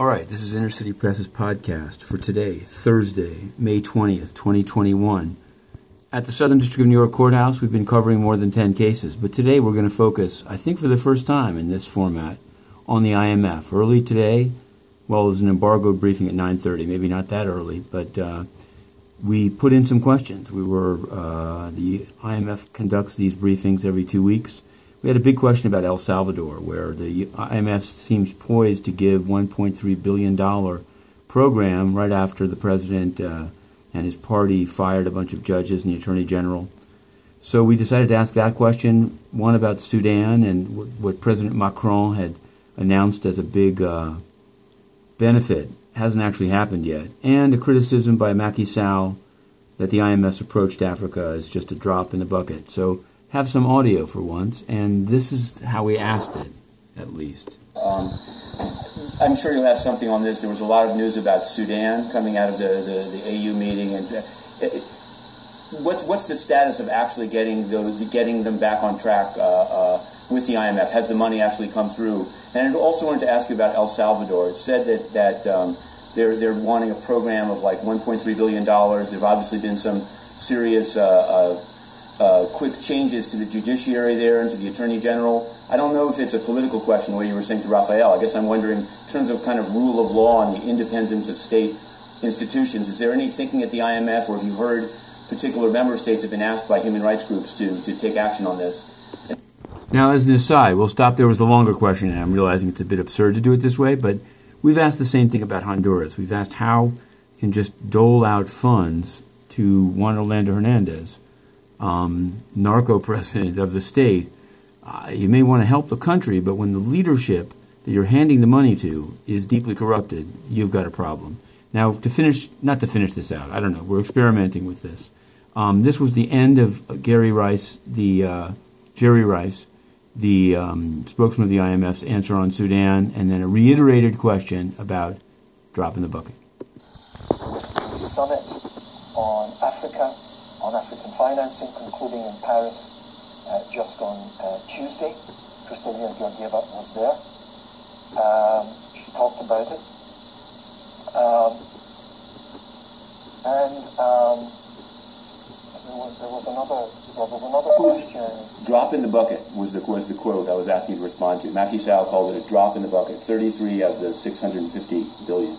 All right, this is Inner City Press's podcast for today, Thursday, May 20th, 2021. At the Southern District of New York Courthouse, we've been covering more than 10 cases, but today we're going to focus, I think for the first time in this format, on the IMF. Early today, well, it was an embargoed briefing at 9:30, maybe not that early, but uh, we put in some questions. We were uh, the IMF conducts these briefings every two weeks. We had a big question about El Salvador, where the IMF seems poised to give 1.3 billion dollar program right after the president uh, and his party fired a bunch of judges and the attorney general. So we decided to ask that question, one about Sudan and what President Macron had announced as a big uh, benefit hasn't actually happened yet, and a criticism by Macky Sall that the IMF's approach to Africa is just a drop in the bucket. So have some audio for once, and this is how we asked it, at least. Um, I'm sure you'll have something on this. There was a lot of news about Sudan coming out of the, the, the AU meeting, and uh, it, what's what's the status of actually getting the, getting them back on track uh, uh, with the IMF? Has the money actually come through? And I also wanted to ask you about El Salvador. It said that that um, they're they're wanting a program of like 1.3 billion dollars. There've obviously been some serious. Uh, uh, quick changes to the judiciary there and to the attorney general. I don't know if it's a political question, the way you were saying to Raphael. I guess I'm wondering, in terms of kind of rule of law and the independence of state institutions, is there any thinking at the IMF, or have you heard particular member states have been asked by human rights groups to, to take action on this? Now, as an aside, we'll stop there with a longer question, and I'm realizing it's a bit absurd to do it this way, but we've asked the same thing about Honduras. We've asked how can just dole out funds to Juan Orlando Hernandez um, narco president of the state, uh, you may want to help the country, but when the leadership that you're handing the money to is deeply corrupted, you've got a problem. Now, to finish, not to finish this out, I don't know, we're experimenting with this. Um, this was the end of Gary Rice, the uh, Gerry Rice, the um, spokesman of the IMF's answer on Sudan, and then a reiterated question about dropping the bucket. Summit on Africa on African financing, concluding in Paris uh, just on uh, Tuesday. Kristalina Georgieva was there. Um, she talked about it. Um, and um, there, was, there was another, there was another question. Drop in the bucket was the, was the quote I was asking you to respond to. Macky Sall called it a drop in the bucket, 33 of the 650 billion.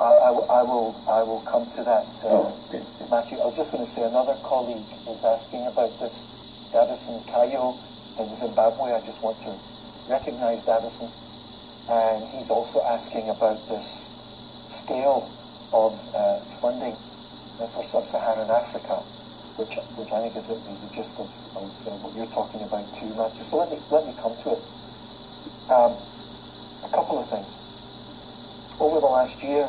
I, I, will I will come to that, uh, oh, okay. Matthew. I was just going to say another colleague is asking about this Davison Kayo in Zimbabwe. I just want to recognize Davison, and he's also asking about this scale of uh, funding for sub-Saharan Africa, which which I think is, is the gist of, of uh, what you're talking about too, Matthew. So let me let me come to it. Um, a couple of things. Over the last year,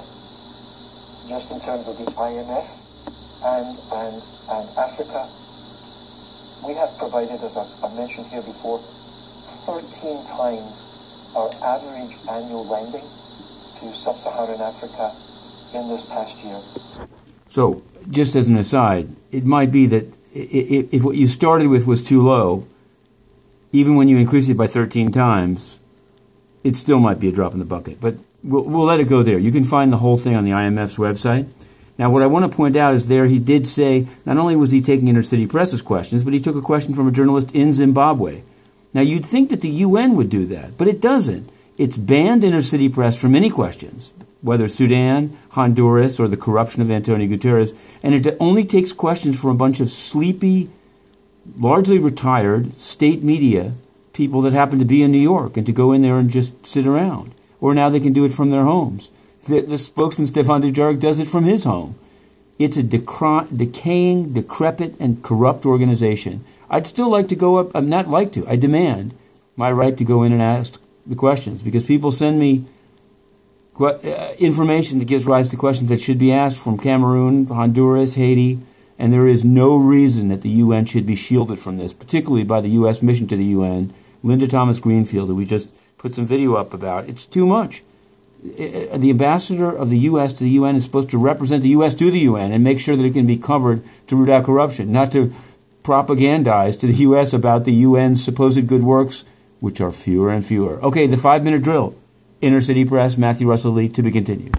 just in terms of the IMF and, and, and Africa. We have provided, as I've, I've mentioned here before, 13 times our average annual lending to sub-Saharan Africa in this past year. So, just as an aside, it might be that if what you started with was too low, even when you increase it by 13 times, it still might be a drop in the bucket. But we'll, we'll let it go there. You can find the whole thing on the IMF's website. Now, what I want to point out is there he did say not only was he taking Inner City Press's questions, but he took a question from a journalist in Zimbabwe. Now, you'd think that the UN would do that, but it doesn't. It's banned Inner City Press from any questions, whether Sudan, Honduras, or the corruption of Antonio Guterres, and it only takes questions from a bunch of sleepy, largely retired state media people that happen to be in New York and to go in there and just sit around or now they can do it from their homes. The, the spokesman, Stefan Dujarric, does it from his home. It's a decry, decaying, decrepit, and corrupt organization. I'd still like to go up, I'm not like to, I demand my right to go in and ask the questions because people send me uh, information that gives rise to questions that should be asked from Cameroon, Honduras, Haiti, and there is no reason that the UN should be shielded from this, particularly by the U.S. mission to the UN, Linda Thomas Greenfield, who we just put some video up about. It's too much. The ambassador of the U.S. to the UN is supposed to represent the U.S. to the UN and make sure that it can be covered to root out corruption, not to propagandize to the U.S. about the UN's supposed good works, which are fewer and fewer. Okay, the five minute drill. Inner City Press, Matthew Russell Lee, to be continued.